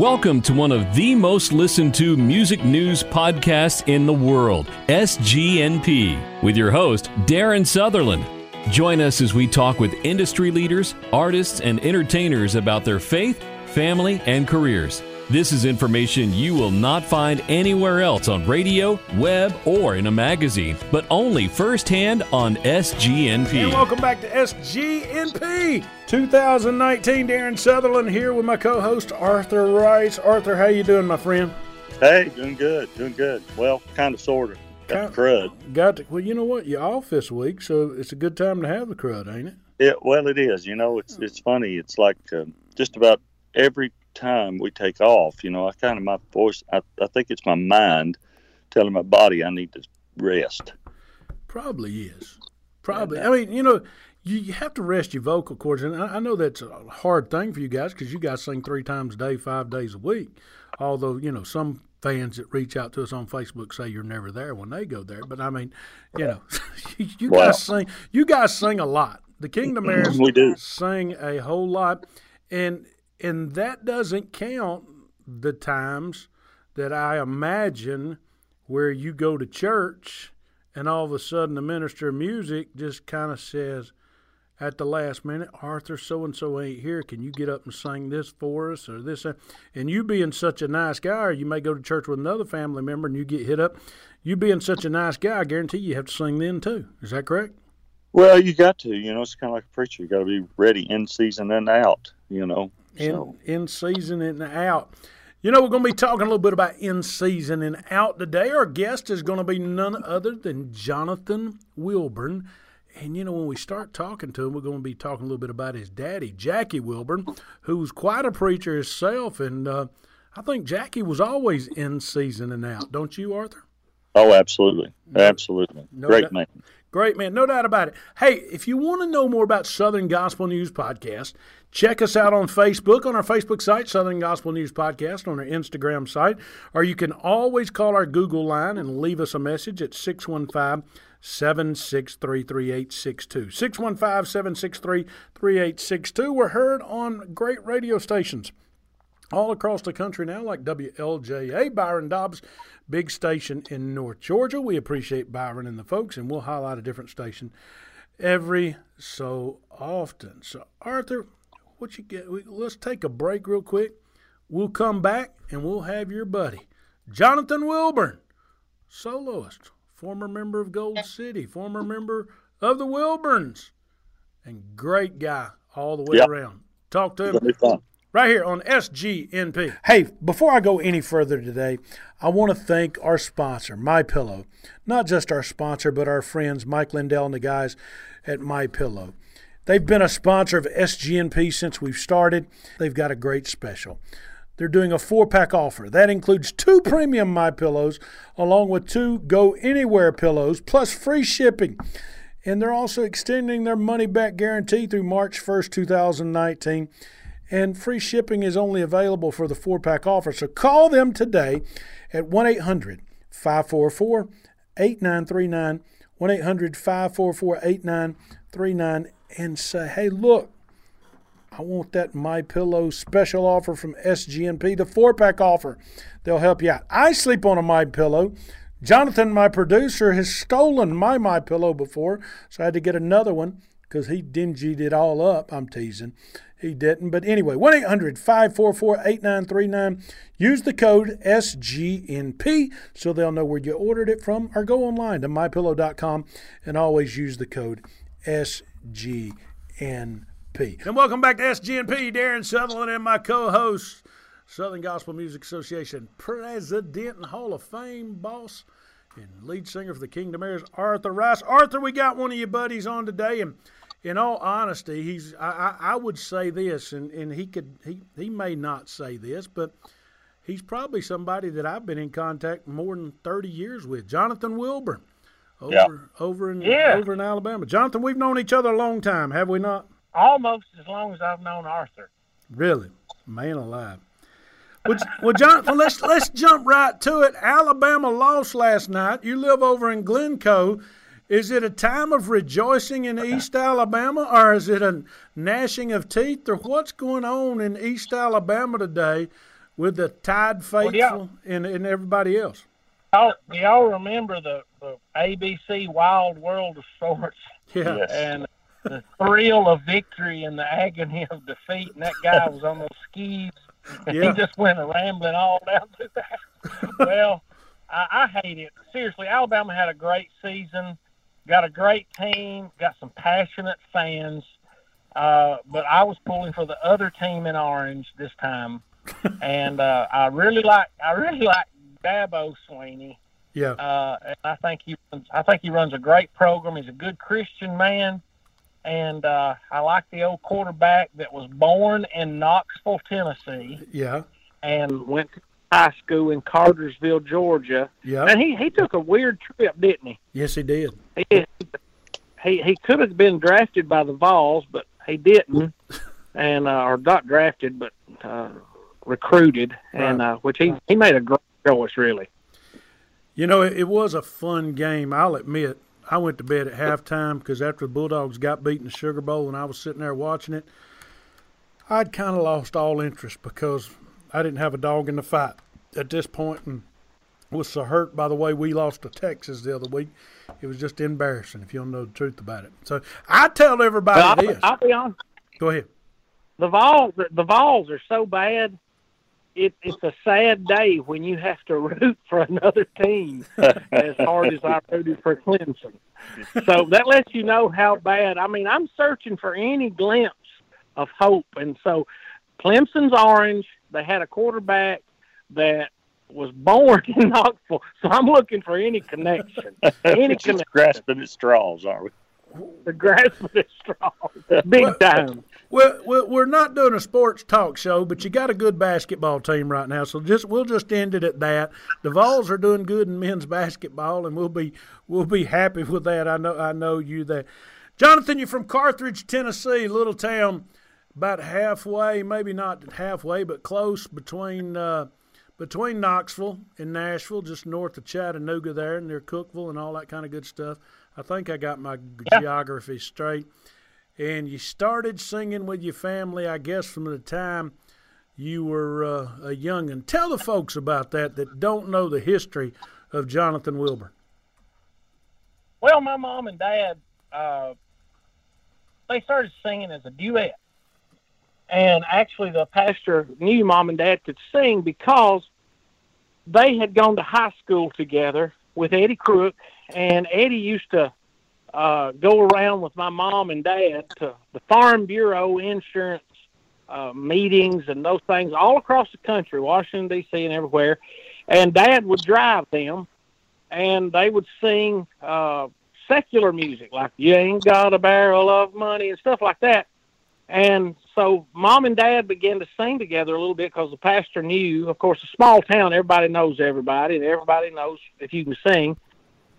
Welcome to one of the most listened to music news podcasts in the world, SGNP, with your host, Darien Southerland. Join us as we talk with industry leaders, artists, and entertainers about their faith, family, and careers. This is information you will not find anywhere else on radio, web, or in a magazine, but only firsthand on SGNP. And welcome back to SGNP 2019. Darien Southerland here with my co-host Arthur Rice. Arthur, how you doing, my friend? Hey, doing good, doing good. Well, kind of, sort of. Got the crud. Got to, well, you know what? You're off this week, so it's a good time to have the crud, ain't it? Yeah, well, it is. You know, it's it's funny. It's like uh, just about every time we take off, you know, I kind of my voice. I, I think it's my mind telling my body I need to rest. Probably is. Probably. I mean, you know, you, you have to rest your vocal cords, and I, I know that's a hard thing for you guys because you guys sing three times a day, five days a week. Although you know some fans that reach out to us on Facebook say you're never there when they go there, but I mean, you know, you Well- guys sing. You guys sing a lot. The Kingdom Heirs We do. sing a whole lot, and and that doesn't count the times that I imagine where you go to church and all of a sudden the minister of music just kind of says at the last minute, Arthur so and so ain't here. Can you get up and sing this for us or this? And you being such a nice guy, or you may go to church with another family member and you get hit up. You being such a nice guy, I guarantee you have to sing then too. Is that correct? Well, you got to. You know, it's kind of like a preacher. You got to be ready in season and out. You know. In So in season and out. You know, we're going to be talking a little bit about in season and out today. Our guest is going to be none other than Jonathan Wilburn. And you know, when we start talking to him, we're going to be talking a little bit about his daddy, Jackie Wilburn, who's quite a preacher himself. And uh, I think Jackie was always in season and out, don't you, Arthur? Oh, absolutely, absolutely, No great doubt. man. Great, man. No doubt about it. Hey, if you want to know more about Southern Gospel News Podcast, check us out on Facebook, on our Facebook site, Southern Gospel News Podcast, on our Instagram site, or you can always call our Google line and leave us a message at 615 763 3862. 615 763 3862. We're heard on great radio stations all across the country now, like WLJA, Byron Dobbs, big station in North Georgia. We appreciate Byron and the folks, and we'll highlight a different station every so often. So, Arthur, what you get? Let's take a break real quick. We'll come back and we'll have your buddy, Jonathan Wilburn, soloist, former member of Gold City, former member of the Wilburns, and great guy all the way Yep. around. Talk to him It'll be fun. Right here on SGNP. Hey, before I go any further today, I want to thank our sponsor, My Pillow. Not just our sponsor, but our friends Mike Lindell and the guys at My Pillow. They've been a sponsor of SGNP since we've started. They've got a great special. They're doing a four-pack offer. That includes two premium My Pillows along with two Go Anywhere pillows plus free shipping. And they're also extending their money back guarantee through March 1st, 2019 and free shipping is only available for the four pack offer. So call them today at 1 800 544 8939. 1 800 544 8939 and say, hey, look, I want that My Pillow special offer from SGNP, the four pack offer. They'll help you out. I sleep on a My Pillow. Jonathan, my producer, has stolen my My Pillow before, so I had to get another one because he dingied it all up. I'm teasing. He didn't. But anyway, 1 800 544 8939. Use the code SGNP so they'll know where you ordered it from, or go online to mypillow.com and always use the code SGNP. And welcome back to SGNP. Darien Southerland and my co host, Southern Gospel Music Association President and Hall of Fame boss and lead singer for the Kingdom Heirs, Arthur Rice. Arthur, we got one of your buddies on today, and in all honesty, he's I, I, I would say this, and, and he could he, he may not say this, but he's probably somebody that I've been in contact more than thirty years with. Jonathan Wilburn. Over Yeah. over in Yeah. over in Alabama. Jonathan, we've known each other a long time, have we not? almost as long as I've known Arthur. Really, man alive. Well, well, Jonathan, let's let's jump right to it. Alabama lost last night. You live over in Glencoe. Is it a time of rejoicing in East Alabama, or is it a gnashing of teeth, or what's going on in East Alabama today with the Tide faithful well, and, and everybody else. Y'all, do y'all remember the, the ABC Wild World of Sports? Yeah. Yes. And the thrill of victory and the agony of defeat, and that guy was on those skis. Yeah. He just went rambling all down through that. well, I, I hate it. Seriously, Alabama had a great season, got a great team, got some passionate fans. Uh, but I was pulling for the other team in orange this time, and uh, I really like I really like Dabo Swinney. Yeah. Uh, and I think he runs, I think he runs a great program. He's a good Christian man, and uh, I like the old quarterback that was born in Knoxville, Tennessee. Yeah. And went to high school in Cartersville, Georgia. Yeah. And he he took a weird trip, didn't he? Yes, he did. He he, he could have been drafted by the Vols, but he didn't, and uh, or not drafted, but uh, recruited, right. and uh, which he he made a great choice, really. You know, it, it was a fun game. I'll admit. I went to bed at halftime because after the Bulldogs got beaten the Sugar Bowl, and I was sitting there watching it, I'd kind of lost all interest because I didn't have a dog in the fight at this point, and was so hurt by the way we lost to Texas the other week. It was just embarrassing if you don't know the truth about it. So I tell everybody I'll, this. I'll be honest. Go ahead. The Vols, the Vols are so bad. It, it's a sad day when you have to root for another team as hard as I rooted for Clemson. So that lets you know how bad. I mean, I'm searching for any glimpse of hope, and so Clemson's orange. They had a quarterback that was born in Knoxville, so I'm looking for any connection. Any connection. grasping at straws, are we? The grasping at straws, big well, time. Well, we're not doing a sports talk show, but you got a good basketball team right now, so just we'll just end it at that. The Vols are doing good in men's basketball, and we'll be we'll be happy with that. I know I know you that. Jonathan, you're from Carthage, Tennessee, little town, about halfway, maybe not halfway, but close between. Uh, between Knoxville and Nashville, just north of Chattanooga, there near Cookeville and all that kind of good stuff. I think I got my yeah. geography straight. And you started singing with your family, I guess, from the time you were uh, a young. And tell the folks about that that don't know the history of Jonathan Wilburn. Well, my mom and dad, uh, they started singing as a duet. And actually, the pastor knew mom and dad could sing because they had gone to high school together with Eddie Crook, and Eddie used to uh, go around with my mom and dad to the Farm Bureau insurance uh, meetings and those things all across the country, Washington D.C. and everywhere. And Dad would drive them, and they would sing uh, secular music like "You Ain't Got a Barrel of Money" and stuff like that. And so mom and dad began to sing together a little bit because the pastor knew, of course, a small town, everybody knows everybody, and everybody knows if you can sing.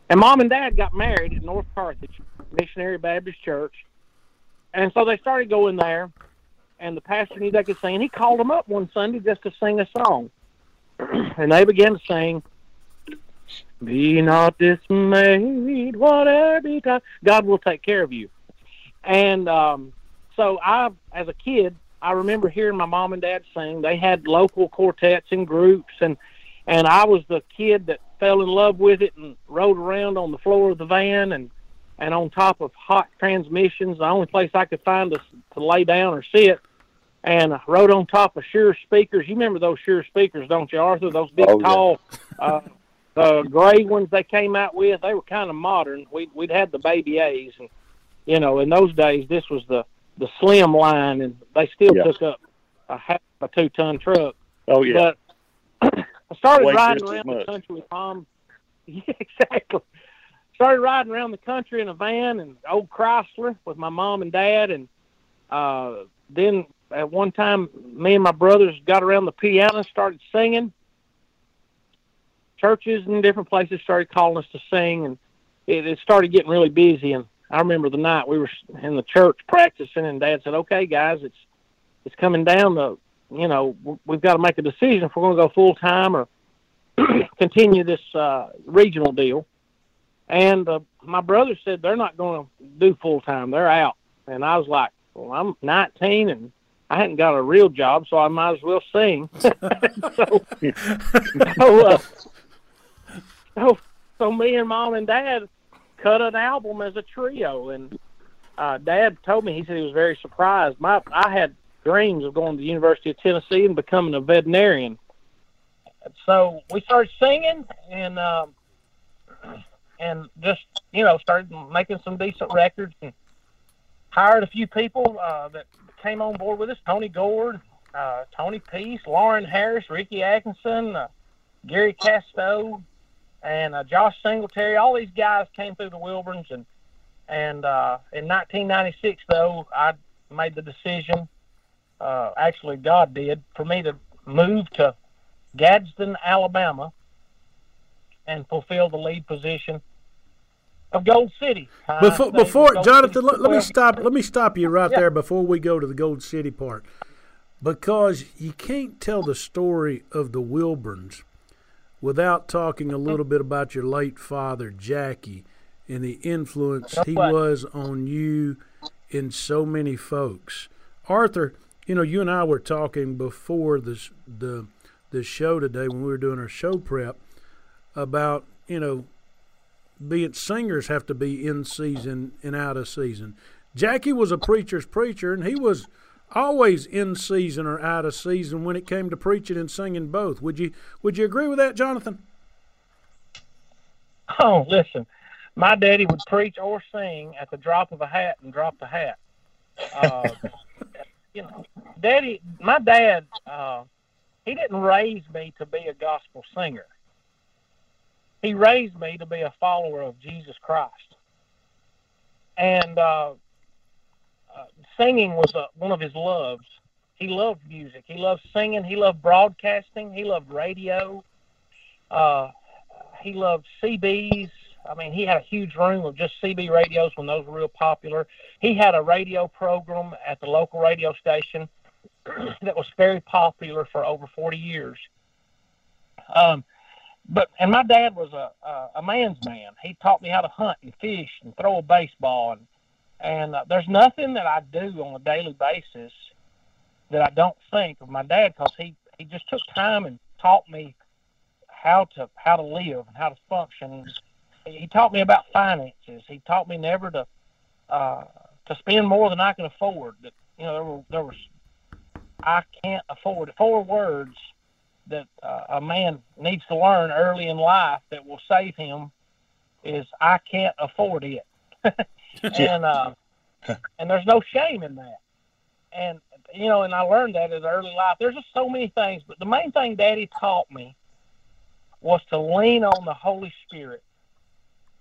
And mom and dad got married at North Carthage Missionary Baptist Church. And so they started going there, and the pastor knew they could sing. And he called them up one Sunday just to sing a song. and they began to sing, Be not dismayed, whatever betide, God will take care of you. And um, so I, as a kid, I remember hearing my mom and dad sing. They had local quartets and groups, and and I was the kid that fell in love with it and rode around on the floor of the van and and on top of hot transmissions, the only place I could find to, to lay down or sit. And I rode on top of Shure speakers. You remember those Shure speakers, don't you, Arthur? Those big, oh, tall, yeah. uh, the gray ones they came out with. They were kind of modern. We we'd had the Baby A's, and you know, in those days, this was the the slim line, and they still yeah. took up a half a two ton truck. Oh yeah. But I started Way riding around the country with mom. Yeah, exactly. Started riding around the country in a van and old Chrysler with my mom and dad, and uh, then at one time, me and my brothers got around the piano and started singing. Churches and different places started calling us to sing, and it, it started getting really busy. And I remember the night we were in the church practicing, and Dad said, "Okay, guys, it's it's coming down the, you know we've got to make a decision if we're going to go full time or continue this uh, regional deal." And uh, my brother said they're not going to do full time; they're out. And I was like, "Well, I'm 19 and I hadn't got a real job, so I might as well sing. so, so, uh, so, so me and mom and dad cut an album as a trio, and uh, Dad told me he said he was very surprised. My I had dreams of going to the University of Tennessee and becoming a veterinarian. So we started singing and um, and just you know started making some decent records and hired a few people uh, that came on board with us. Tony Gord, uh, Tony Peace, Lauren Harris, Ricky Atkinson, uh, Gary Casto, and uh, Josh Singletary. All these guys came through the Wilburns and and uh, in 1996 though I made the decision uh, actually God did, for me to move to Gadsden, Alabama, and fulfill the lead position of Gold City. Before, before Gold Jonathan, let, let, me stop. Let me stop you right yeah. there before we go to the Gold City part, because you can't tell the story of the Wilburns without talking a little bit about your late father, Jackie, and the influence he was on you and so many folks. Arthur, you know, you and I were talking before this the the show today when we were doing our show prep about you know being singers have to be in season and out of season. Jackie was a preacher's preacher, and he was always in season or out of season when it came to preaching and singing both. Would you Would you agree with that, Jonathan? Oh, listen, my daddy would preach or sing at the drop of a hat and drop the hat. Uh, you know, Daddy, my dad, uh, he didn't raise me to be a gospel singer. He raised me to be a follower of Jesus Christ. And uh, singing was a, one of his loves. He loved music. He loved singing. He loved broadcasting. He loved radio. Uh, he loved CBs. I mean, he had a huge room of just CB radios when those were real popular. He had a radio program at the local radio station that was very popular for over 40 years. Um, but and my dad was a, a a man's man. He taught me how to hunt and fish and throw a baseball and and uh, there's nothing that I do on a daily basis that I don't think of my dad because he he just took time and taught me how to how to live and how to function he taught me about finances. He taught me never to uh, to spend more than I can afford. That you know there were there was I can't afford. Four words that uh, a man needs to learn early in life that will save him is I can't afford it. and uh, and there's no shame in that. And you know, and I learned that in early life. There's just so many things, but the main thing Daddy taught me was to lean on the Holy Spirit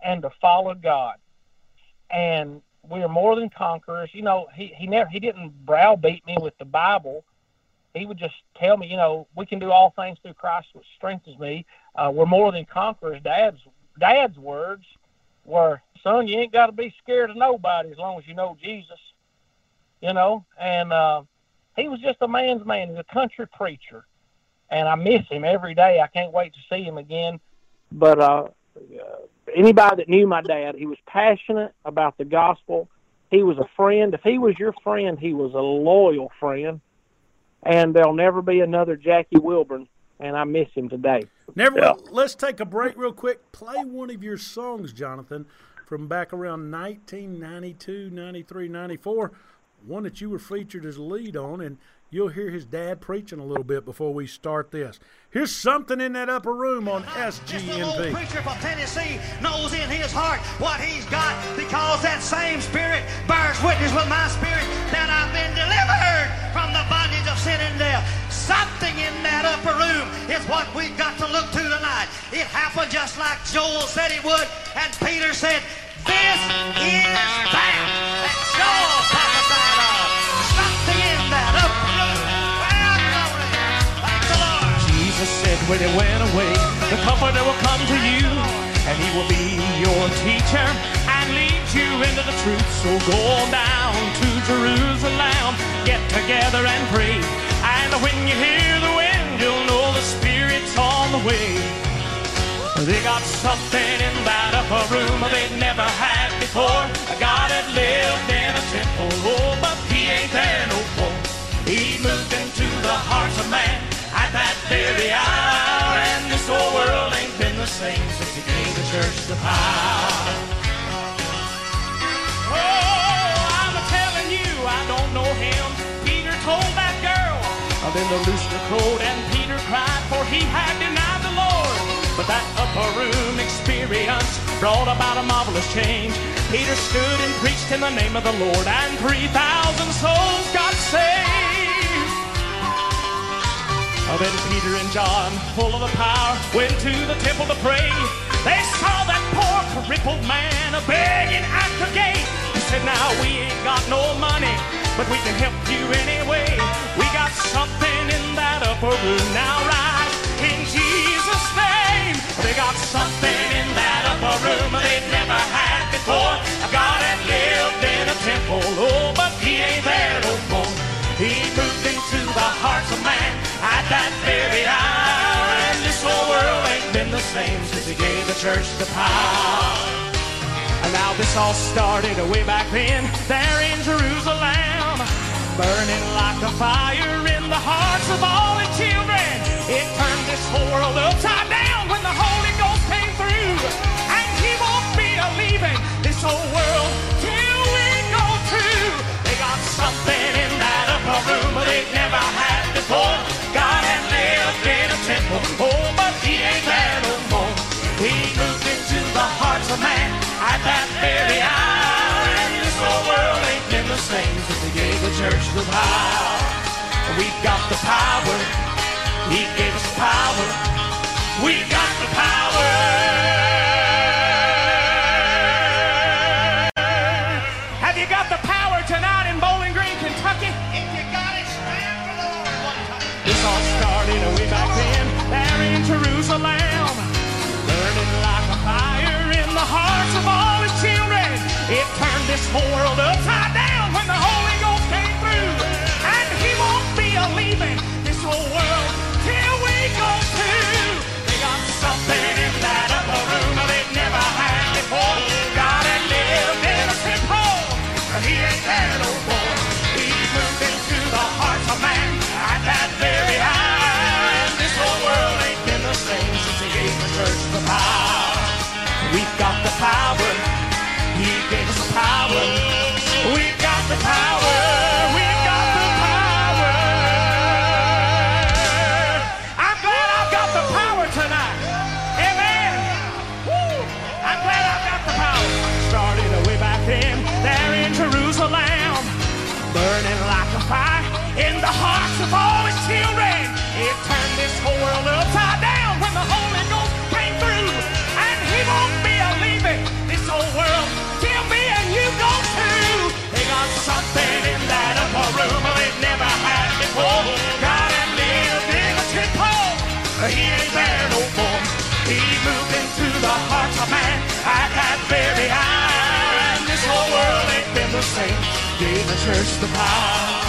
and to follow God. And we are more than conquerors. You know, he, he never he didn't browbeat me with the Bible. He would just tell me, you know, we can do all things through Christ which strengthens me. Uh, we're more than conquerors. Dad's Dad's words were, "Son, you ain't got to be scared of nobody as long as you know Jesus." You know, and uh, he was just a man's man. He's a country preacher, and I miss him every day. I can't wait to see him again. But uh, anybody that knew my dad, he was passionate about the gospel. He was a friend. If he was your friend, he was a loyal friend. And there'll never be another Jackie Wilburn, and I miss him today. Never. Yeah. Let's take a break real quick. Play one of your songs, Jonathan, from back around 1992, 93, 94. One that you were featured as lead on, and you'll hear his dad preaching a little bit before we start this. Here's something in that upper room on SGNP. Just old preacher from Tennessee knows in his heart what he's got because that same spirit bears witness with my spirit that I've been delivered from the bondage of sin and death. Something in that upper room is what we've got to look to tonight. It happened just like Joel said it would, and Peter said, This is that. That Joel prophesied of. Something in that upper room. Well, glory. Thank the Lord. Jesus said when he went away, the Comforter will come to you, and he will be your teacher and lead you into the truth. So go down to Jerusalem, get together and pray. And when you hear the wind, you'll know the Spirit's on the way. They got something in that upper room they'd never had before. God had lived in a temple, oh, but he ain't there no more. He moved into the hearts of man at that very hour. And this whole world ain't been the same since he gave the church the power. Oh, I'm telling you, I don't know him. Peter told that. Then the rooster crowed and Peter cried, for he had denied the Lord. But that upper room experience brought about a marvelous change. Peter stood and preached in the name of the Lord, and 3,000 souls got saved. Then Peter and John, full of the power, went to the temple to pray. They saw that poor crippled man a begging at the gate. He said, Now we ain't got no money, but we can help you anyway. We got something in that upper room. Now rise in Jesus' name. They got something in that upper room they've never had before. God had lived in a temple, oh, but he ain't there no more. He moved into the hearts of man at that very hour. And this whole world ain't been the same since he gave the church the power. And now this all started way back then, there in Jerusalem, burning like a fire in the hearts of all the children. It turned this whole world upside down church the power. We've got the power. He gave us power. We got the power. Have you got the power tonight in Bowling Green, Kentucky? If you got it, stand for the Lord one time. This all started way back then, there in Jerusalem, burning like a fire in the hearts of all his children. It turned this whole world upside this whole world we go to. They got something in that upper room never had before. God had lived in a but he ain't moved into the hearts of man at that very hour. This whole world ain't been the same since he gave the church the power. We've got the power. Church the power.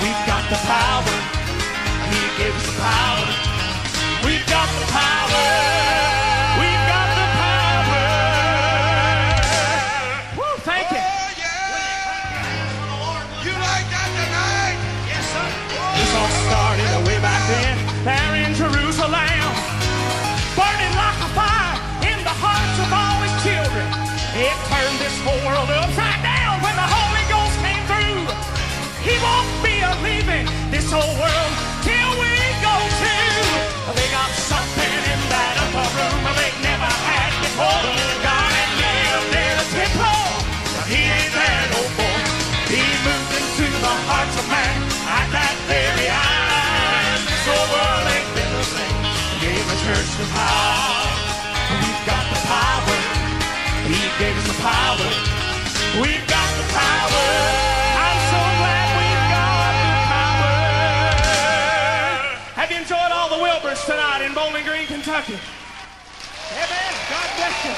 We've got the power. He gave us the power. We've got the power. This whole world till we go to. They got something in that upper room they've never had before. God lived in a temple, but he ain't. He moved into the hearts of man at that very hour. This whole world ain't been the same. He gave church the power. We've got the power. He gave us the power. We've all the Wilburns tonight in Bowling Green, Kentucky? Amen. God bless you.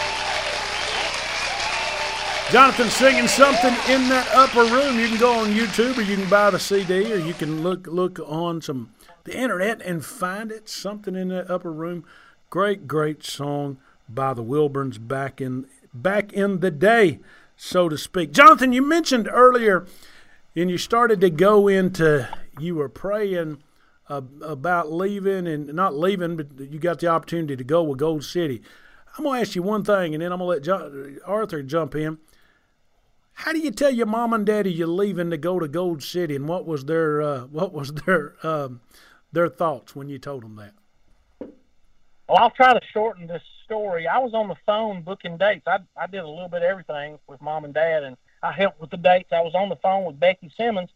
Jonathan singing something in that upper room. You can go on YouTube or you can buy the CD or you can look look on some the internet and find it. Something in that upper room. Great, great song by the Wilburns back in back in the day, so to speak. Jonathan, you mentioned earlier and you started to go into you were praying uh, about leaving and not leaving, but you got the opportunity to go with Gold City. I'm gonna ask you one thing, and then I'm gonna let jo- Arthur jump in. How do you tell your mom and daddy you're leaving to go to Gold City, and what was their uh, what was their um, their thoughts when you told them that? Well, I'll try to shorten this story. I was on the phone booking dates. I I did a little bit of everything with mom and dad, and I helped with the dates. I was on the phone with Becky Simmons,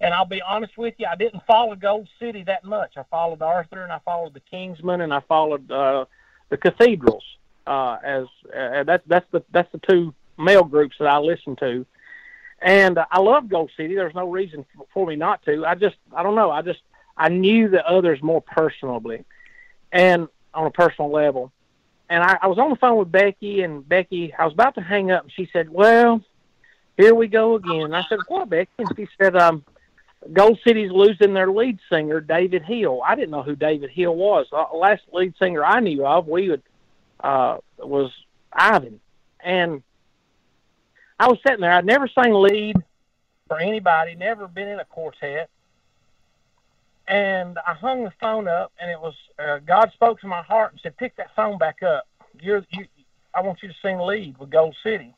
and I'll be honest with you, I didn't follow Gold City that much. I followed Arthur, and I followed the Kingsmen, and I followed uh, the Cathedrals. Uh, as uh, that's that's the that's the two male groups that I listen to, and uh, I love Gold City. There's no reason for me not to. I just I don't know. I just I knew the others more personally, and on a personal level. And I, I was on the phone with Becky, and Becky, I was about to hang up, and she said, "Well, here we go again." And I said, "What, Becky?" And she said, "Um, Gold City's losing their lead singer, David Hill. I didn't know who David Hill was. The last lead singer I knew of, we would uh, was Ivan, and I was sitting there. I'd never sang lead for anybody, never been in a quartet, and I hung the phone up, and it was uh, God spoke to my heart and said, "Pick that phone back up. You're you. I want you to sing lead with Gold City."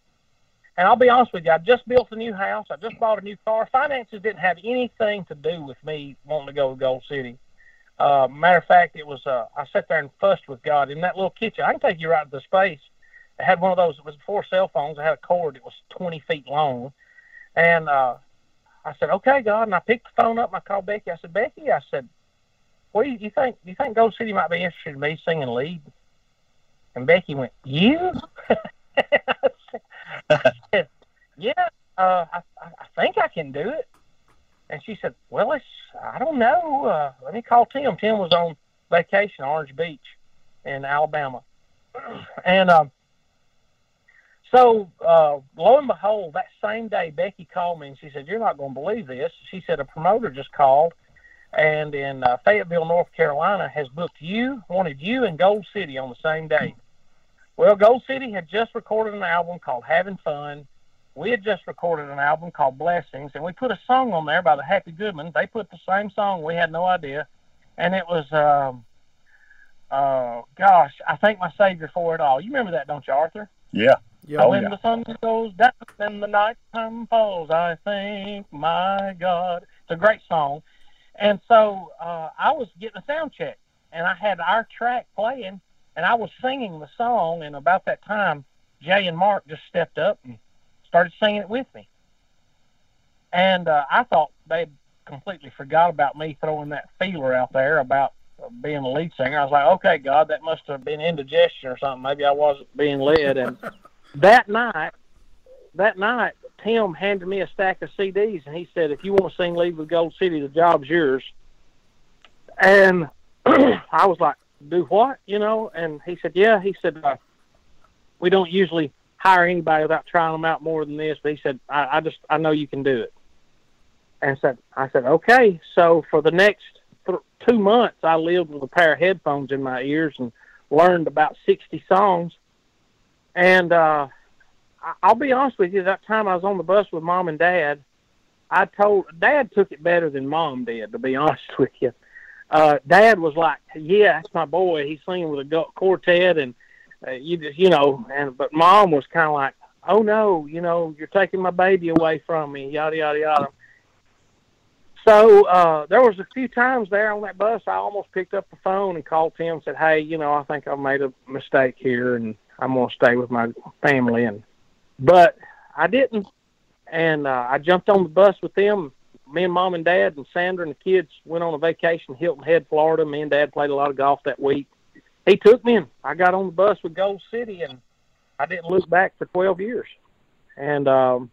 And I'll be honest with you, I just built a new house. I just bought a new car. Finances didn't have anything to do with me wanting to go to Gold City. Uh, matter of fact, it was uh, I sat there and fussed with God in that little kitchen. I can take you right to the space. I had one of those. It was before cell phones. I had a cord. It was 20 feet long, and uh, I said, "Okay, God." And I picked the phone up and I called Becky. I said, "Becky," I said, "What do you, you think? You think Gold City might be interested in me singing lead?" And Becky went, "You?" I "Yeah, uh, I, I think I can do it." And she said, "Well, it's I don't know. Uh, let me call Tim. Tim was on vacation, Orange Beach, in Alabama, and um, so uh, lo and behold, that same day, Becky called me and she said, "You're not going to believe this." She said a promoter just called, and in uh, Fayetteville, North Carolina, has booked you, wanted you, and Gold City on the same day. Well, Gold City had just recorded an album called Having Fun. We had just recorded an album called Blessings, and we put a song on there by the Happy Goodman. They put the same song. We had no idea, and it was, um, uh, gosh, I thank my Savior for it all. You remember that, don't you, Arthur? Yeah. Yeah, oh, when yeah. the sun goes down and the night time falls, I think, my God. It's a great song. And so uh, I was getting a sound check, and I had our track playing, and I was singing the song. And about that time, Jay and Mark just stepped up and started singing it with me. And uh, I thought they completely forgot about me throwing that feeler out there about being the lead singer. I was like, okay, God, that must have been indigestion or something. Maybe I wasn't being led. And that night, that night, Tim handed me a stack of CDs, and he said, "If you want to sing lead with Gold City, the job's yours." And I was like, "Do what?" You know? And he said, "Yeah." He said, uh, "We don't usually hire anybody without trying them out more than this." But he said, "I, I just I know you can do it." And said, "I said okay." So for the next th- two months, I lived with a pair of headphones in my ears and learned about sixty songs and uh, I'll be honest with you, that time I was on the bus with mom and dad, I told dad took it better than mom did, to be honest with you. Uh, dad was like, "Yeah, that's my boy. He's singing with a quartet, and uh, you just, you know." And but mom was kind of like, "Oh no, you know, you're taking my baby away from me." Yada yada yada. So uh, there was a few times there on that bus, I almost picked up the phone and called Tim and said, "Hey, you know, I think I've made a mistake here, and I'm gonna stay with my family." And but I didn't, and uh, I jumped on the bus with them. Me and mom and dad and Sandra and the kids went on a vacation Hilton Head, Florida. Me and dad played a lot of golf that week. He took me, and I got on the bus with Gold City, and I didn't look back for 12 years. And um,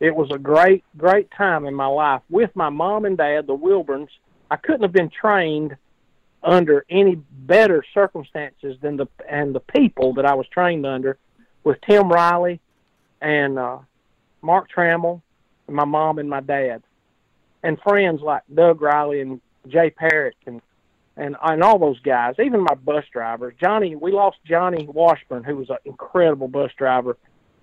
it was a great, great time in my life with my mom and dad, the Wilburns. I couldn't have been trained under any better circumstances than the and the people that I was trained under with Tim Riley and uh, Mark Trammell and my mom and my dad and friends like Doug Riley and Jay Parrack and and and all those guys, even my bus drivers. Johnny, we lost Johnny Washburn, who was an incredible bus driver.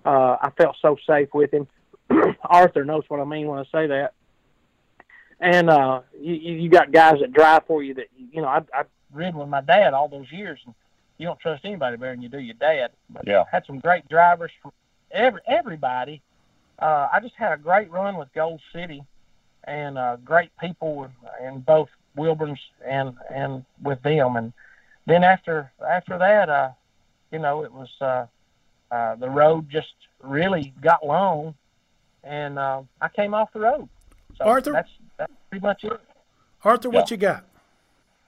Uh, I felt so safe with him. Arthur knows what I mean when I say that. and uh, you you got guys that drive for you that you know I I ridden with my dad all those years, and you don't trust anybody better than you do your dad. But Yeah. had some great drivers from every everybody. Uh, I just had a great run with Gold City, and uh, great people in both Wilburns and and with them. And then after after that, uh, you know, it was uh, uh, the road just really got long, and uh, I came off the road. So Arthur? that's that's pretty much it. Arthur, what Yeah. you got?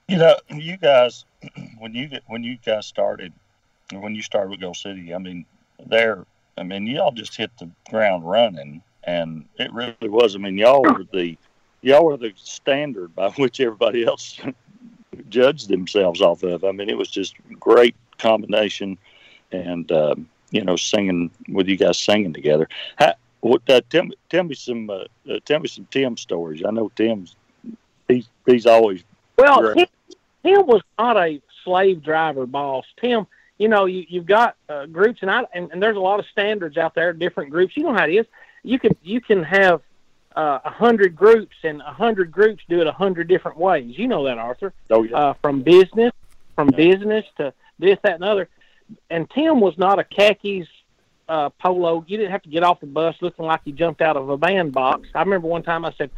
You know, you guys, when you get when you guys started, when you started with Gold City, I mean, there, I mean, y'all just hit the ground running, and it really was. I mean, y'all were the y'all were the standard by which everybody else judged themselves off of. I mean, it was just great combination, and um, you know, singing with you guys singing together. How, what, uh, tell me, tell me some, uh, uh, tell me some Tim stories. I know Tim's he's he's always Well. Tim, Tim was not a slave driver boss. Tim, you know, you, you've got uh, groups, and I and, and there's a lot of standards out there, different groups. You know how it is. You can you can have uh, a hundred groups, and a hundred groups do it a hundred different ways. You know that, Arthur. oh yeah. Uh, from business, from Yeah. business to this, that, and other. And Tim was not a khakis uh, polo. You didn't have to get off the bus looking like you jumped out of a bandbox. I remember one time I said,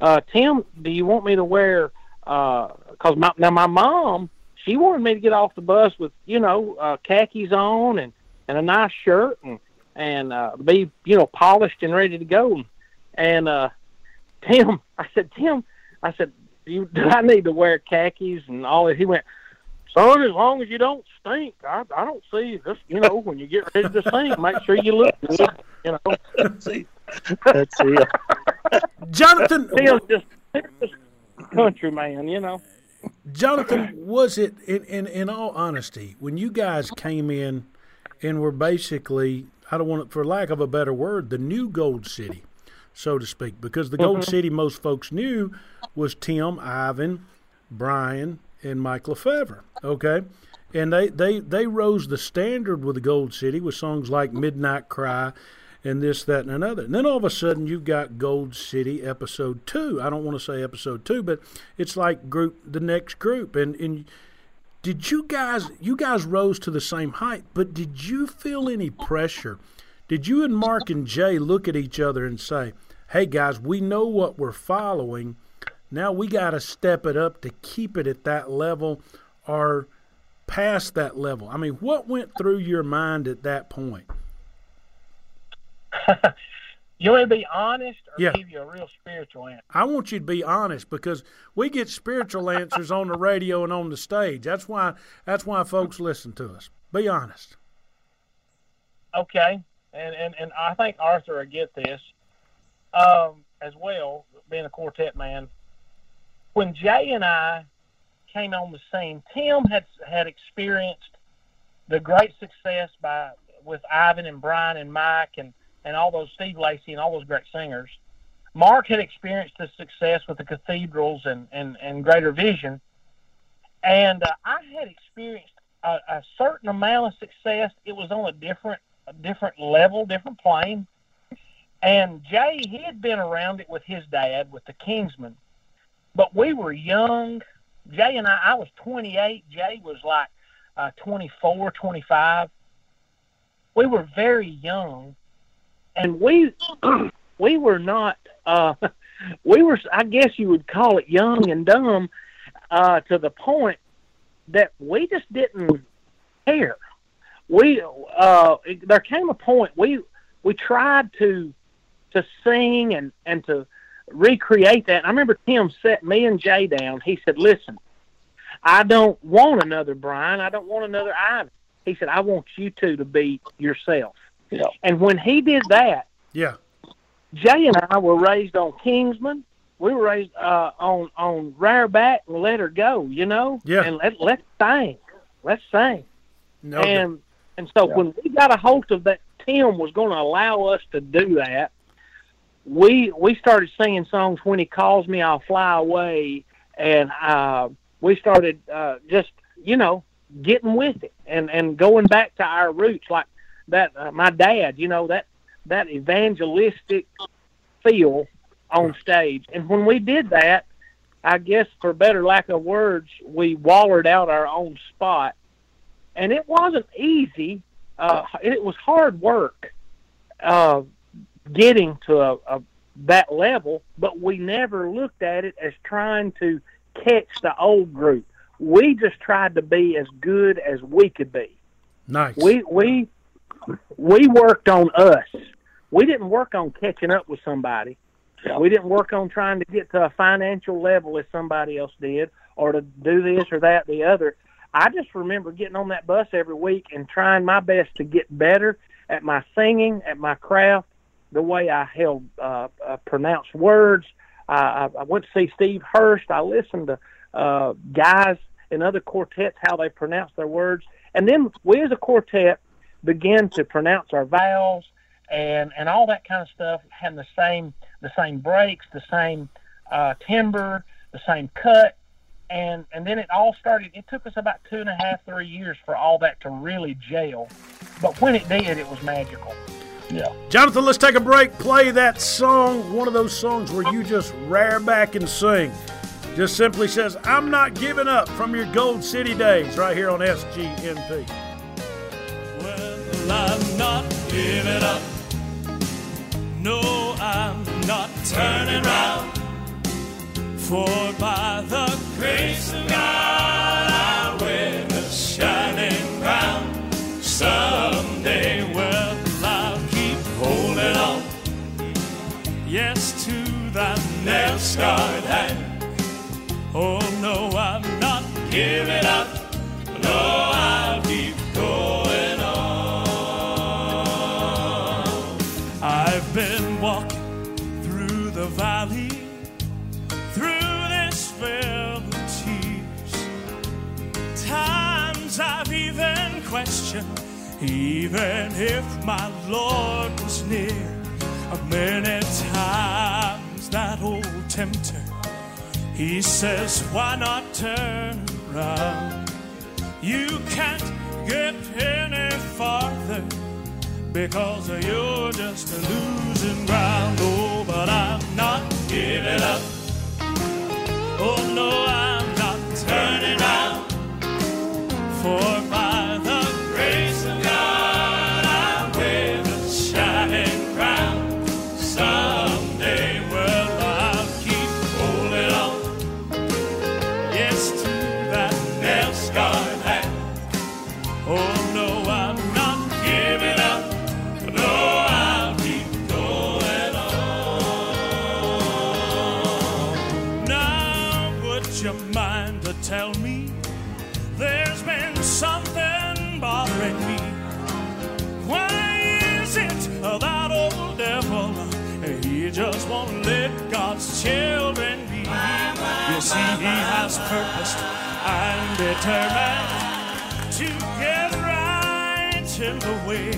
uh, "Tim, do you want me to wear?" Because my now my mom, she wanted me to get off the bus with you know uh, khakis on and and a nice shirt and and uh, be you know polished and ready to go. And uh, Tim, I said, Tim, I said, do, you, do I need to wear khakis and all that? He went, son, as long as you don't stink, I, I don't see. Just you know, when you get ready to sing, make sure you look good. You know, See, that's it. Jonathan, Tim's just, just country man. You know. Jonathan, was it in, in in all honesty when you guys came in and were basically I don't want it for lack of a better word the new Gold City, so to speak, because the Gold mm-hmm. City most folks knew was Tim, Ivan, Brian, and Mike Lefevre. Okay, and they they they rose the standard with the Gold City with songs like Midnight Cry. And this, that, and another. And then all of a sudden, you've got Gold City episode two. I don't want to say episode two, but it's like group the next group and and did you guys you guys rose to the same height but did you feel any pressure did you and mark and jay look at each other and say hey guys we know what we're following now we got to step it up to keep it at that level or past that level i mean what went through your mind at that point You want to be honest or Yeah. give you a real spiritual answer? I want you to be honest because we get spiritual answers on the radio and on the stage. That's why that's why folks listen to us. Be honest. Okay, and and, and I think Arthur will get this um, as well, being a quartet man. When Jay and I came on the scene, Tim had had experienced the great success by with Ivan and Brian and Mike and and all those Steve Lacey and all those great singers. Mark had experienced the success with the cathedrals and and, and Greater Vision, and uh, I had experienced a, a certain amount of success. It was on a different a different level, different plane. And Jay, he had been around it with his dad, with the Kingsmen, but we were young. Jay and I, I was 28. Jay was like uh, 24, 25. We were very young, and we we were not. Uh, we were, I guess you would call it, young and dumb, uh, to the point that we just didn't care we uh there came a point we we tried to to sing and and to recreate that. And I remember Tim set me and Jay down. He said, "Listen, I don't want another Brian. I don't want another Ivan." He said, "I want you two to be yourself." Yeah. And when he did that, Yeah. Jay and I were raised on Kingsmen. We were raised uh, on on Rareback and Let Her Go. You know. Yeah. And let let's sing. Let's sing. No. And and so Yeah. when we got a hold of that, Tim was going to allow us to do that. We we started singing songs. When he calls me, I'll fly away, and uh, we started uh, just you know getting with it and and going back to our roots, like that. Uh, my dad, you know that that evangelistic feel on stage. And when we did that, I guess for better lack of words, we wallered out our own spot. And it wasn't easy. Uh, it was hard work uh, getting to a, a, that level, but we never looked at it as trying to catch the old group. We just tried to be as good as we could be. Nice. We we we worked on us. We didn't work on catching up with somebody. Yeah. We didn't work on trying to get to a financial level as somebody else did, or to do this or that, the other. I just remember getting on that bus every week and trying my best to get better at my singing, at my craft, the way I held uh, uh, pronounced words. I, I went to see Steve Hurst. I listened to uh, guys in other quartets how they pronounce their words, and then we as a quartet began to pronounce our vowels and and all that kind of stuff, having the same the same breaks, the same uh, timbre, the same cut, and and then it all started. It took us about two and a half, three years for all that to really gel, but when it did, it was magical. Yeah. Jonathan, let's take a break. Play that song, one of those songs where you just rear back and sing. Just simply says, I'm not giving up from your Gold City days, right here on SGNP. Well, I'm not giving up. No, I'm not turning round. For by the grace of God, I wear the shining crown. Someday, well, I'll keep holding on. Yes, to that nail scarred hand. Oh, no, I'm not giving up. No, I'll keep going I've even questioned, even if my Lord was near. Many times that old tempter, he says, Why not turn around? You can't get any farther because you're just a losing ground. Oh, but I'm not giving up. Oh, no, I'm not turning around. For by determined to get right in the way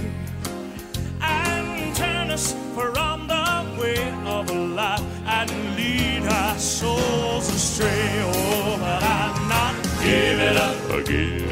and turn us from the way of life and lead our souls astray. Oh, but I'm not giving up again.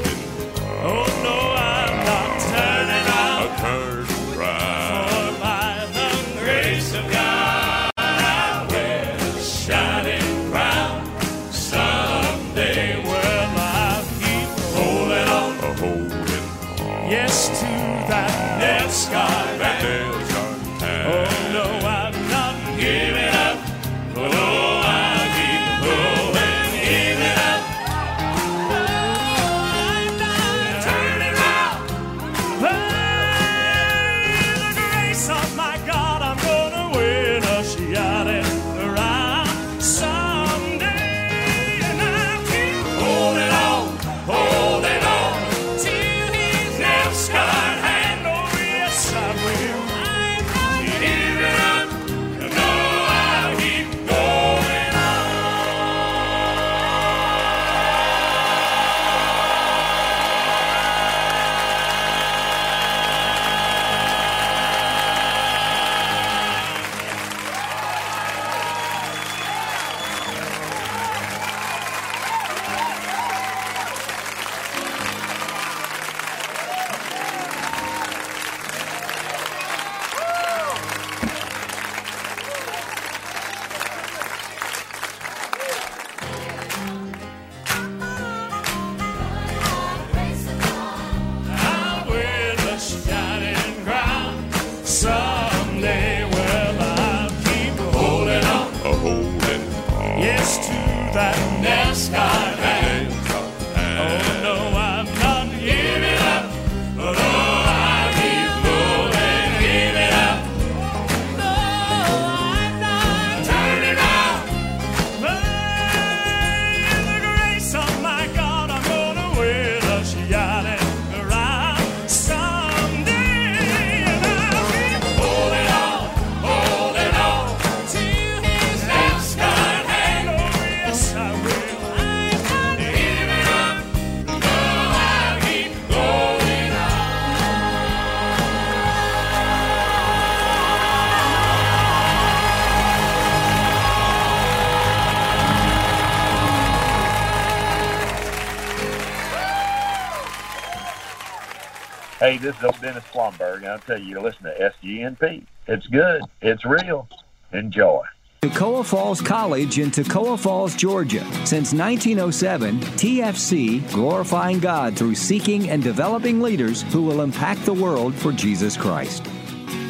Hey, this is old Dennis Swanberg. I'll tell you, you listen to SGNP. It's good. It's real. Enjoy. Toccoa Falls College in Toccoa Falls, Georgia. Since 1907, TFC glorifying God through seeking and developing leaders who will impact the world for Jesus Christ.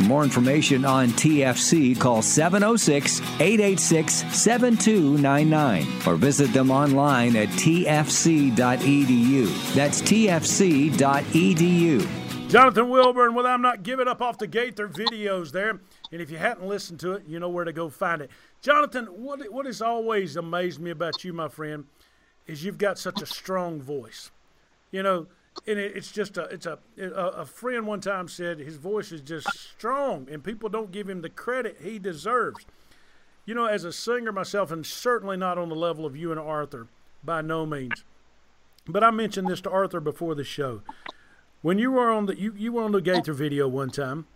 More information on TFC, call 706 886 7299 or visit them online at tfc.edu. That's tfc.edu. Jonathan Wilburn with I'm Not Giving Up off the Gaither videos there. And if you hadn't listened to it, you know where to go find it. Jonathan, what, what has always amazed me about you, my friend, is you've got such a strong voice. You know, and it, it's just a it's a, a a friend one time said his voice is just strong, and people don't give him the credit he deserves. You know, as a singer myself, and certainly not on the level of you and Arthur, by no means. But I mentioned this to Arthur before the show. When you were on the you, you were on the Gaither video one time,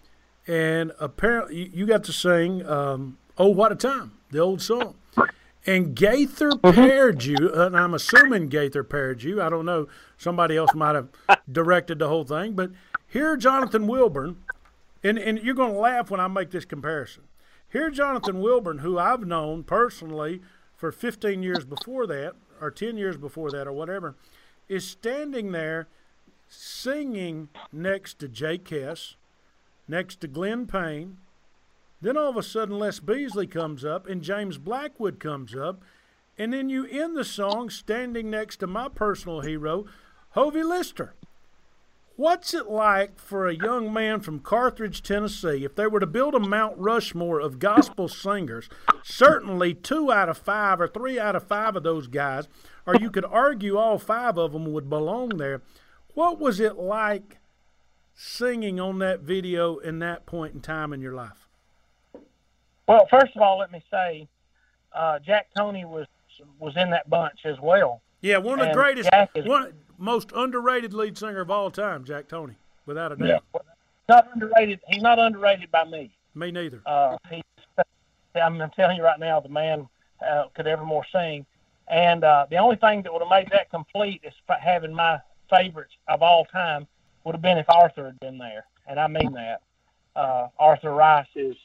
and apparently you, you got to sing um, "Oh What a Time," the old song. And Gaither paired you, and I'm assuming Gaither paired you. I don't know. Somebody else might have directed the whole thing. But here, Jonathan Wilburn, and, and you're going to laugh when I make this comparison. Here, Jonathan Wilburn, who I've known personally for 15 years before that, or 10 years before that, or whatever, is standing there singing next to Jake Hess, next to Glenn Payne, then all of a sudden, Les Beasley comes up and James Blackwood comes up. And then you end the song standing next to my personal hero, Hovie Lister. What's it like for a young man from Carthage, Tennessee, if they were to build a Mount Rushmore of gospel singers, certainly two out of five or three out of five of those guys, or you could argue all five of them would belong there. What was it like singing on that video in that point in time in your life? Well, first of all, let me say, uh, Jack Toney was was in that bunch as well. Yeah, one of the greatest, Jack is- one most underrated lead singer of all time, Jack Toney, without a doubt. Yeah. Not underrated. He's not underrated by me. Me neither. Uh, he's, I'm telling you right now, the man uh, could evermore sing. And uh, the only thing that would have made that complete is having my favorites of all time would have been if Arthur had been there, and I mean that. Uh, Arthur Rice is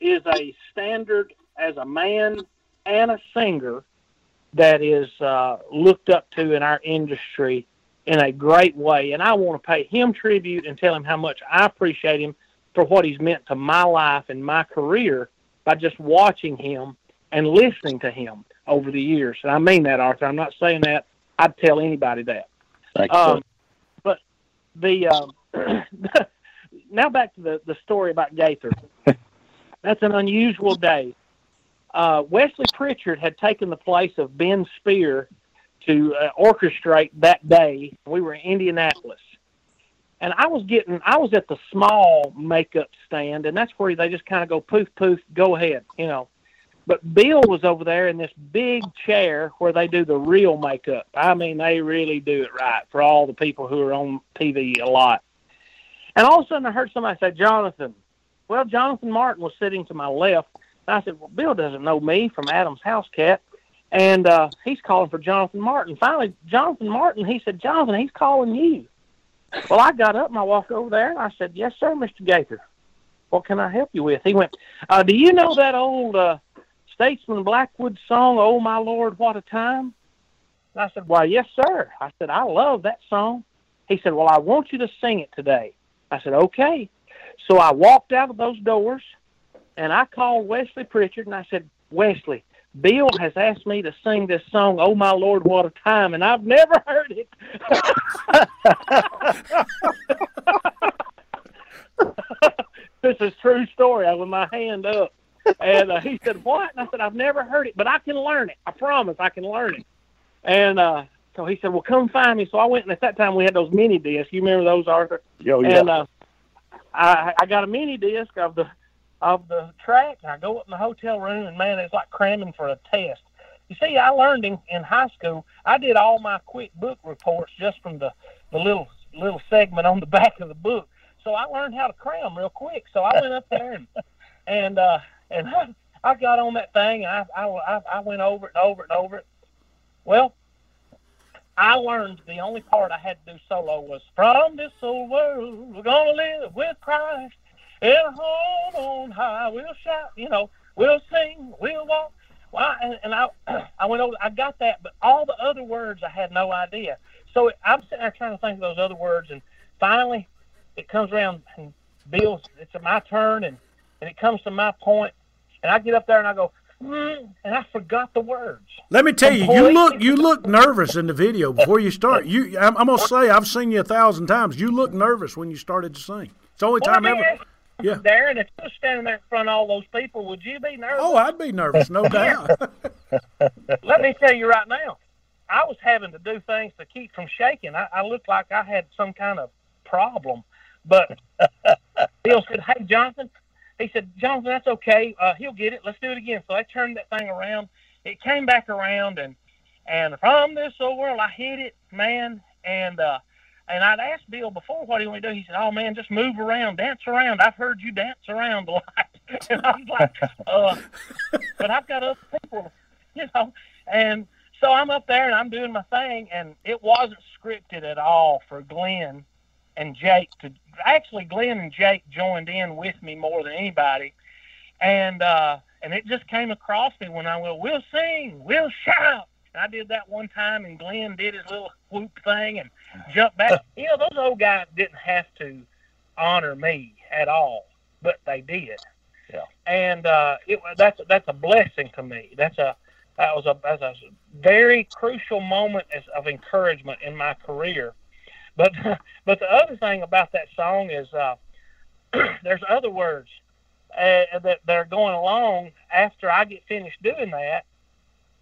is a standard as a man and a singer that is uh, looked up to in our industry in a great way. And I want to pay him tribute and tell him how much I appreciate him for what he's meant to my life and my career by just watching him and listening to him over the years. And I mean that, Arthur. I'm not saying that. I'd tell anybody that. Um, but the um, now back to the, the story about Gaither. That's an unusual day. Uh, Wesley Pritchard had taken the place of Ben Speer to uh, orchestrate that day. We were in Indianapolis. And I was getting, I was at the small makeup stand, and that's where they just kind of go poof, poof, go ahead, you know. But Bill was over there in this big chair where they do the real makeup. I mean, they really do it right for all the people who are on TV a lot. And all of a sudden, I heard somebody say, Jonathan. Well, Jonathan Martin was sitting to my left. And I said, Well, Bill doesn't know me from Adam's House Cat. And uh, he's calling for Jonathan Martin. Finally, Jonathan Martin, he said, Jonathan, he's calling you. Well, I got up and I walked over there and I said, Yes, sir, Mr. Gaither. What can I help you with? He went, uh, Do you know that old uh, Statesmen Blackwood song, Oh My Lord, What a Time? And I said, Why, yes, sir. I said, I love that song. He said, Well, I want you to sing it today. I said, Okay. So I walked out of those doors and I called Wesley Pritchard and I said, Wesley, Bill has asked me to sing this song, Oh My Lord, What a Time, and I've never heard it. this is true story. I with my hand up. And uh, he said, What? And I said, I've never heard it, but I can learn it. I promise I can learn it. And uh, so he said, Well, come find me. So I went, and at that time we had those mini discs. You remember those, Arthur? Yo, yeah. And uh, I, I got a mini disc of the of the track, and I go up in the hotel room, and man, it's like cramming for a test. You see, I learned in, in high school. I did all my quick book reports just from the the little little segment on the back of the book. So I learned how to cram real quick. So I went up there and and uh, and I, I got on that thing, and I, I I went over it and over it and over it. Well, I learned the only part I had to do solo was from this old world we're gonna live with Christ in a home on high. We'll shout, you know, we'll sing, we'll walk. Well, and, and I I went over, I got that, but all the other words I had no idea. So I'm sitting there trying to think of those other words, and finally it comes around and Bill's. It's my turn, and and it comes to my point, and I get up there and I go, mm, and I forgot the words. Let me tell you, you look you look nervous in the video before you start. You, I'm, I'm gonna say, I've seen you a thousand times. You look nervous when you started to sing. It's the only Well, time ever. ask Yeah. Darien, if you were standing there in front of all those people, would you be nervous? Oh, I'd be nervous, no doubt. Let me tell you right now, I was having to do things to keep from shaking. I, I looked like I had some kind of problem. But Bill said, "Hey, Jonathan," he said, "Jonathan, that's okay. Uh, he'll get it. Let's do it again." So I turned that thing around. It came back around, and and from this old world, I hit it, man. And uh, and I'd asked Bill before what he want to do. He said, "Oh man, just move around, dance around. I've heard you dance around a lot." and I was like, uh, "But I've got other people, you know." And so I'm up there and I'm doing my thing, and it wasn't scripted at all for Glenn and Jake to. Actually, Glenn and Jake joined in with me more than anybody, and uh, and it just came across me when I went, "We'll sing, we'll shout." And I did that one time, and Glenn did his little whoop thing and jumped back. You know, those old guys didn't have to honor me at all, but they did. Yeah. And uh, it was that's that's a blessing to me. That's a that was a that's a very crucial moment as, of encouragement in my career. But but the other thing about that song is uh, there's other words uh, that are going along after I get finished doing that.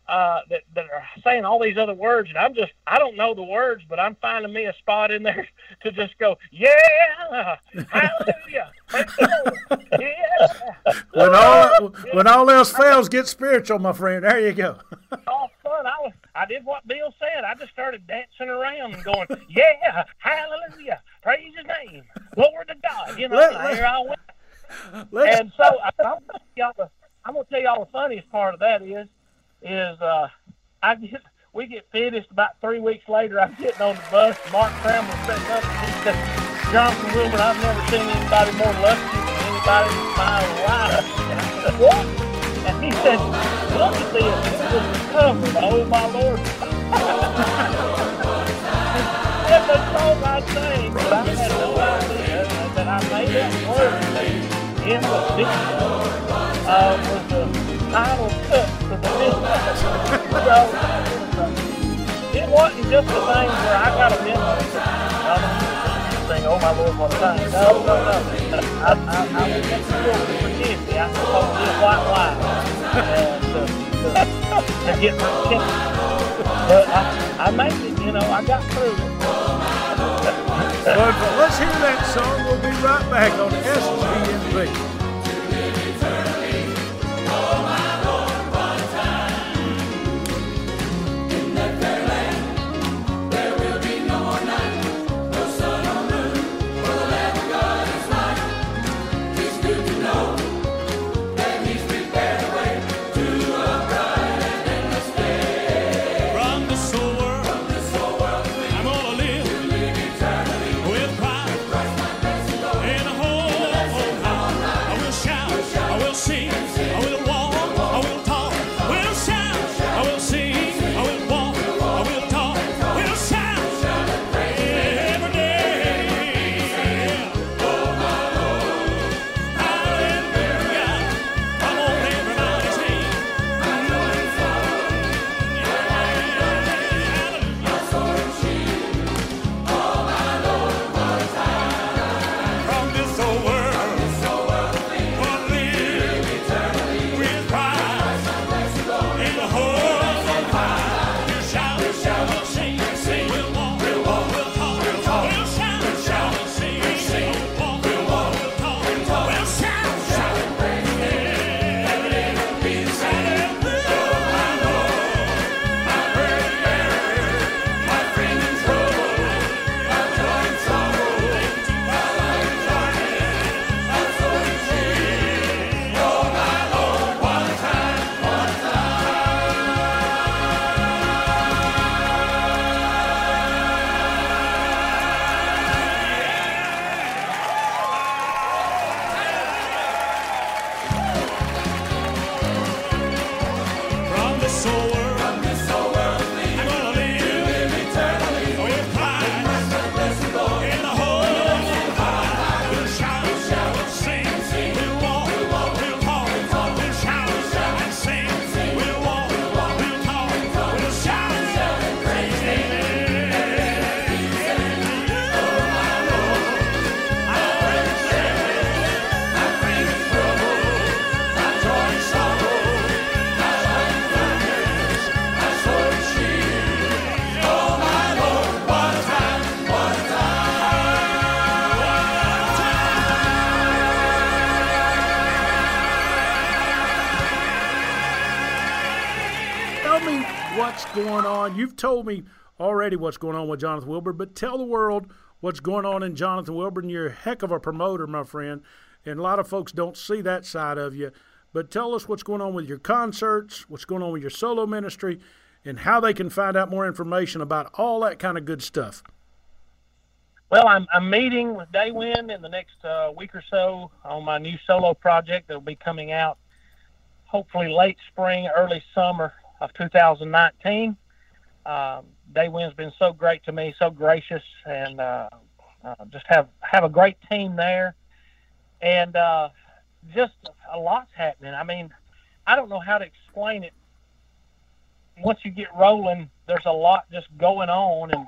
Uh, that that are saying all these other words, and I'm just I don't know the words, but I'm finding me a spot in there to just go, yeah, hallelujah, Lord, yeah. when all when all else fails, get spiritual, my friend. There you go. all fun. I was, I did what Bill said. I just started dancing around and going, yeah, hallelujah, praise His name, glory to God. You know, Let- and let- here I went. Let's- And so I'm gonna tell y'all the, I'm gonna tell y'all the funniest part of that is, is uh, I get we get finished about three weeks later. I'm getting on the bus. Mark Trammell sitting up. And he said, Jonathan Wilburn, I've never seen anybody more lucky than anybody in my life. And I said, what? And he said, look at this. It was recovered. Oh my Lord. That's the song I sang, but I had no idea that I made that word in the video uh, was the final cut to the video. So it wasn't just the thing where I got a memo. Saying, oh my Lord, what a. No, no, no. I, I, I was just still forgive me. I supposed to a white lie and uh, to, to, to get my attention. But I, I made it, you know, I got through it. But let's hear that song. We'll be right back on SGNP. Told me already what's going on with Jonathan Wilburn, but tell the world what's going on in Jonathan Wilburn. You're a heck of a promoter, my friend, and a lot of folks don't see that side of you. But tell us what's going on with your concerts, what's going on with your solo ministry, and how they can find out more information about all that kind of good stuff. Well, I'm, I'm meeting with Daywind in the next uh, week or so on my new solo project that'll be coming out hopefully late spring, early summer of 2019. Um, Daywind's been so great to me, so gracious, and uh, uh, just have have a great team there, and uh, just a lot's happening. I mean, I don't know how to explain it. Once you get rolling, there's a lot just going on, and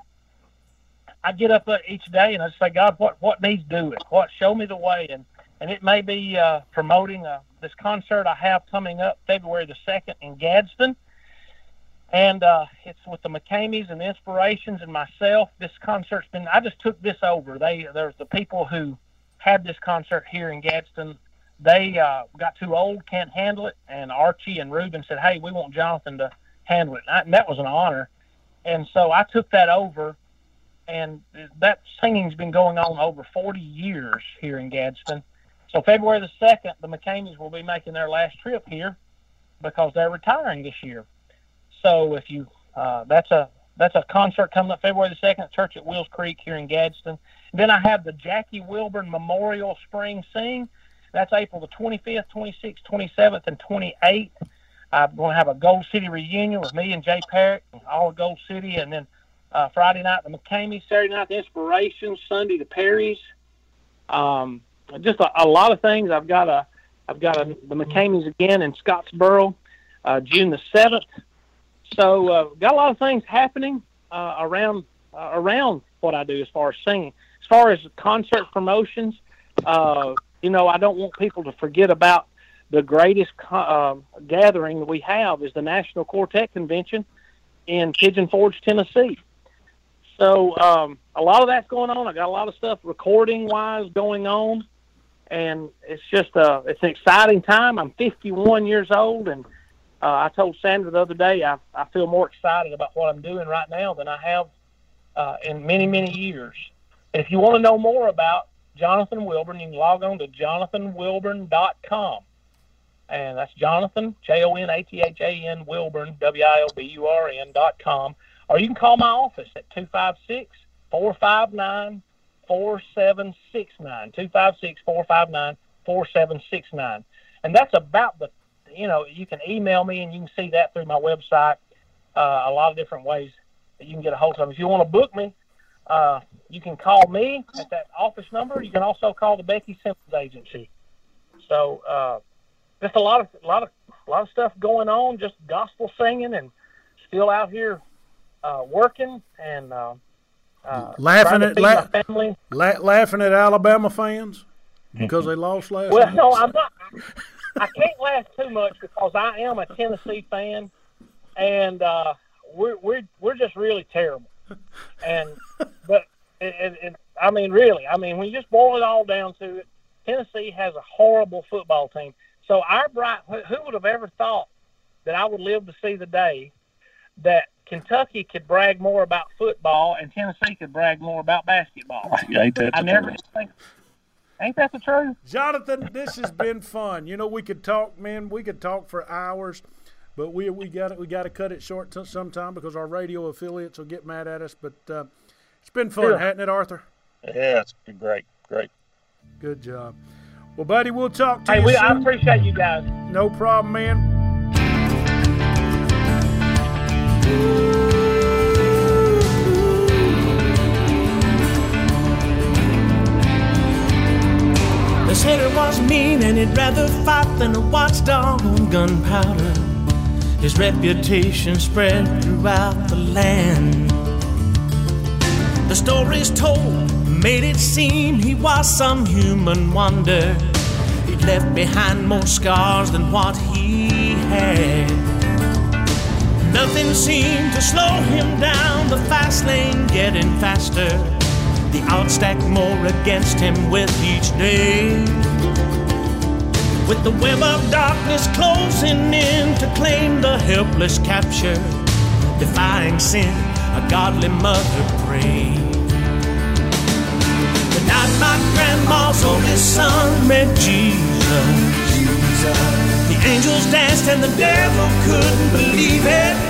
I get up each day and I say, God, what what needs doing? What show me the way? And and it may be uh, promoting uh, this concert I have coming up February the second in Gadsden, and uh, it's with the McCameys and the Inspirations and myself. This concert's been I just took this over. They there's the people who had this concert here in Gadsden. They uh, got too old, can't handle it, and Archie and Ruben said, "Hey, we want Jonathan to handle it," and, I, and that was an honor. And so I took that over and that singing's been going on over 40 years here in Gadsden. So February the 2nd, the McCameys will be making their last trip here because they're retiring this year. So if you, uh, that's a that's a concert coming up February the 2nd at Church at Wills Creek here in Gadsden. And then I have the Jackie Wilburn Memorial Spring Sing. That's April the 25th, 26th, 27th, and 28th. I'm going to have a Gold City reunion with me and Jay Parrack, all of Gold City, and then uh, Friday night the McCamey, Saturday night the Inspiration, Sunday the Perrys. Um, just a, a, lot of things. I've got a I've got a, the McCameys again in Scottsboro, uh, June the seventh. So uh, got a lot of things happening uh, around uh, around what I do as far as singing. As far as concert promotions, uh, you know, I don't want people to forget about the greatest uh, gathering we have is the National Quartet Convention in Pigeon Forge, Tennessee. So um, a lot of that's going on. I got a lot of stuff recording wise going on, and it's just uh, it's an exciting time. I'm 51 years old, and uh, I told Sandra the other day I I feel more excited about what I'm doing right now than I have uh, in many many years. And if you want to know more about Jonathan Wilburn, you can log on to jonathanwilburn.com. And that's Jonathan, J O N A T H A N, Wilburn, W I L B U R N dot com or you can call my office at 256 459 4769. 256 459 4769. And that's about the, you know, you can email me and you can see that through my website. Uh, a lot of different ways that you can get a hold of me. If you want to book me, uh, you can call me at that office number. You can also call the Becky Simmons Agency. So, uh, just a lot of a lot of a lot of stuff going on. Just gospel singing and still out here uh, working and uh, uh, laughing at la- family. La- laughing at Alabama fans because they lost last. Well, night. no, I'm not. I can't laugh too much because I am a Tennessee fan, and uh, we're we're we're just really terrible. And but it, it, it, I mean, really, I mean, when you just boil it all down to it, Tennessee has a horrible football team. So our bright, who would have ever thought that I would live to see the day that Kentucky could brag more about football and Tennessee could brag more about basketball. I never think. Ain't that the truth? Jonathan, this has been fun. You know, we could talk, man. We could talk for hours, but we we got we got to cut it short t- sometime because our radio affiliates will get mad at us. But uh, it's been fun, hasn't it, Arthur? Yeah, it's been great, great. Good job. Well, buddy, we'll talk to hey, you. We, soon. I appreciate you guys. No problem, man. Said it was mean and he'd rather fight than a watchdog on gunpowder. His reputation spread throughout the land. The stories told made it seem he was some human wonder. He'd left behind more scars than what he had. Nothing seemed to slow him down, the fast lane getting faster. The odds stacked more against him with each day. With the web of darkness closing in to claim the helpless capture, defying sin, a godly mother prayed. The night my grandma's oldest son met Jesus, the angels danced and the devil couldn't believe it.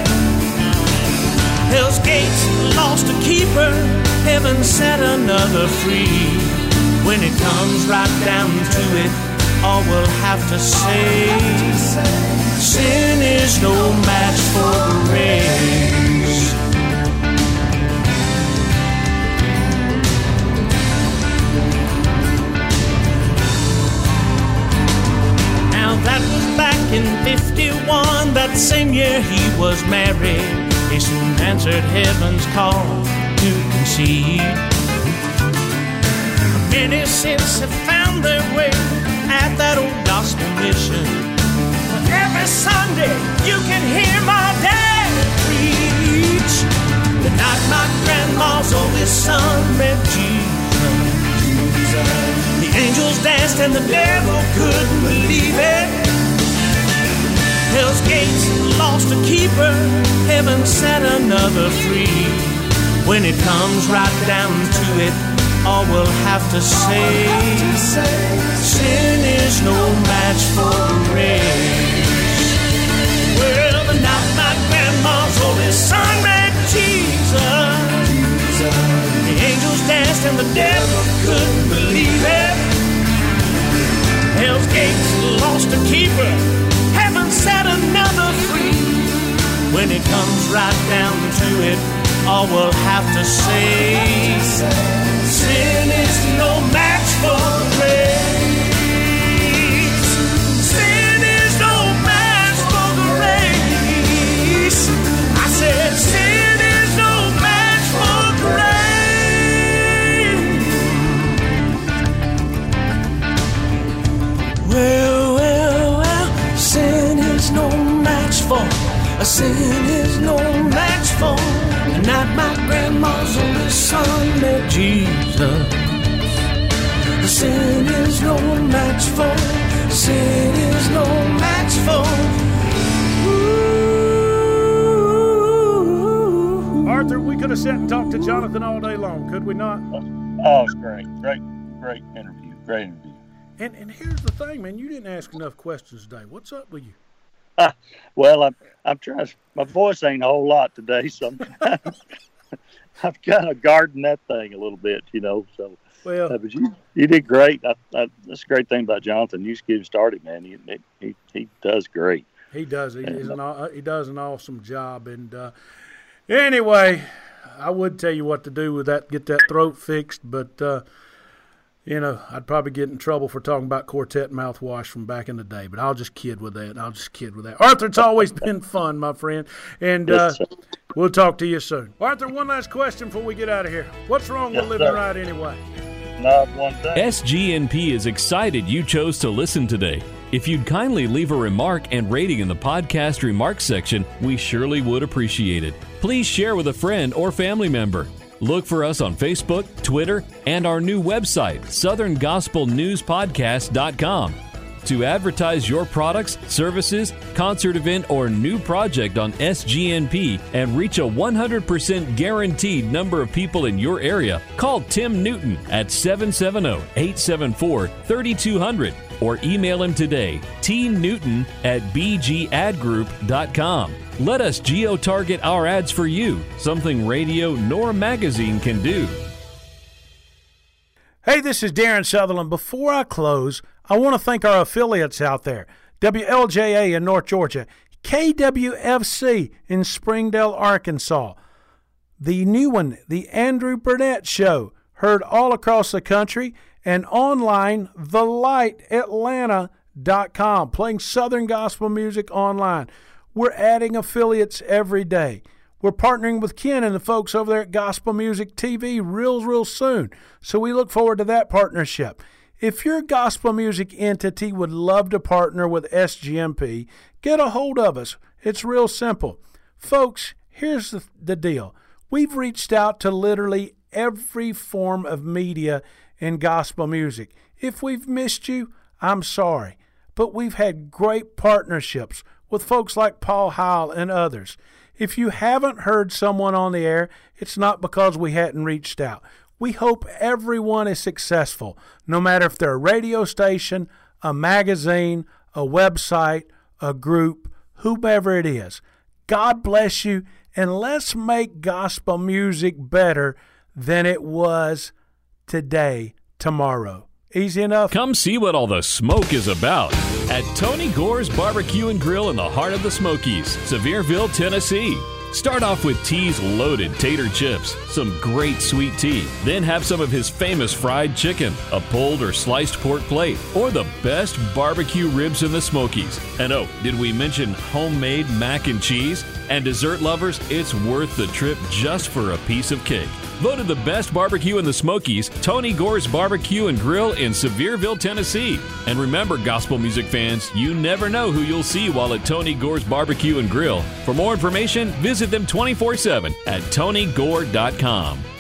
Hell's gates lost a keeper, heaven set another free. When it comes right down to it, all we'll have to say sin is no match for grace. Now that was back in 51, that same year he was married. He soon answered heaven's call to conceive. Many since have found their way at that old gospel mission. Every Sunday you can hear my dad preach. The night my grandma's oldest son met Jesus. The angels danced and the devil couldn't believe it. Hell's gates lost a keeper, heaven set another free. When it comes right down to it, all we'll have to say, sin is no match for grace. Well, the night my grandma's oldest son met Jesus, the angels danced and the devil couldn't believe it. Hell's gates lost a keeper, set another free. When it comes right down to it, all we'll have to say, sin is no match for grace. Sin is no match for. The night my grandma's oldest son met Jesus. Sin is no match for. Sin is no match for. Arthur, we could have sat and talked to Jonathan all day long, could we not? Oh, oh, it's great, great, great interview, great interview. And and here's the thing, man. You didn't ask enough questions today. What's up with you? Well, I'm I'm trying. My voice ain't a whole lot today, so I've kind of gardened that thing a little bit, you know. So, Well, uh, but you you did great. I, I, that's a great thing about Jonathan. You just get him started, man. He he he does great. He does. He, he's an, aw- he does an awesome job. And uh, anyway, I would tell you what to do with that, get that throat fixed, but uh, you know, I'd probably get in trouble for talking about quartet mouthwash from back in the day. But I'll just kid with that. I'll just kid with that. Arthur, it's always been fun, my friend, and uh, Yes, sir. we'll talk to you soon. Arthur, one last question before we get out of here. What's wrong Yes, with living sir. right anyway? Not one thing. SGNP is excited you chose to listen today. If you'd kindly leave a remark and rating in the podcast remarks section, we surely would appreciate it. Please share with a friend or family member. Look for us on Facebook, Twitter, and our new website, southerngospelnewspodcast.com. To advertise your products, services, concert event, or new project on SGNP and reach a 100% guaranteed number of people in your area, call Tim Newton at 770-874-3200 or email him today, tnewton at bgadgroup.com. Let us geo-target our ads for you, something radio nor magazine can do. Hey, this is Darien Southerland. Before I close, I want to thank our affiliates out there WLJA in North Georgia, KWFC in Springdale, Arkansas, the new one, The Andrew Burnett Show, heard all across the country, and online, TheLightAtlanta.com, playing Southern gospel music online. We're adding affiliates every day. We're partnering with Ken and the folks over there at Gospel Music TV real, real soon. So we look forward to that partnership. If your gospel music entity would love to partner with SGNP, get a hold of us. It's real simple. Folks, here's the, the deal we've reached out to literally every form of media in gospel music. If we've missed you, I'm sorry. But we've had great partnerships with folks like Paul Howell and others. If you haven't heard someone on the air, it's not because we hadn't reached out. We hope everyone is successful, no matter if they're a radio station, a magazine, a website, a group, whomever it is. God bless you, and let's make gospel music better than it was today, tomorrow. Easy enough? Come see what all the smoke is about at Tony Gore's Barbecue and Grill in the heart of the Smokies, Sevierville, Tennessee. Start off with T's loaded tater chips, some great sweet tea, then have some of his famous fried chicken, a pulled or sliced pork plate, or the best barbecue ribs in the Smokies. And oh, did we mention homemade mac and cheese? And dessert lovers, it's worth the trip just for a piece of cake. Voted the best barbecue in the Smokies, Tony Gore's Barbecue and Grill in Sevierville, Tennessee. And remember, gospel music fans, you never know who you'll see while at Tony Gore's Barbecue and Grill. For more information, visit them 24 7 at tonygore.com.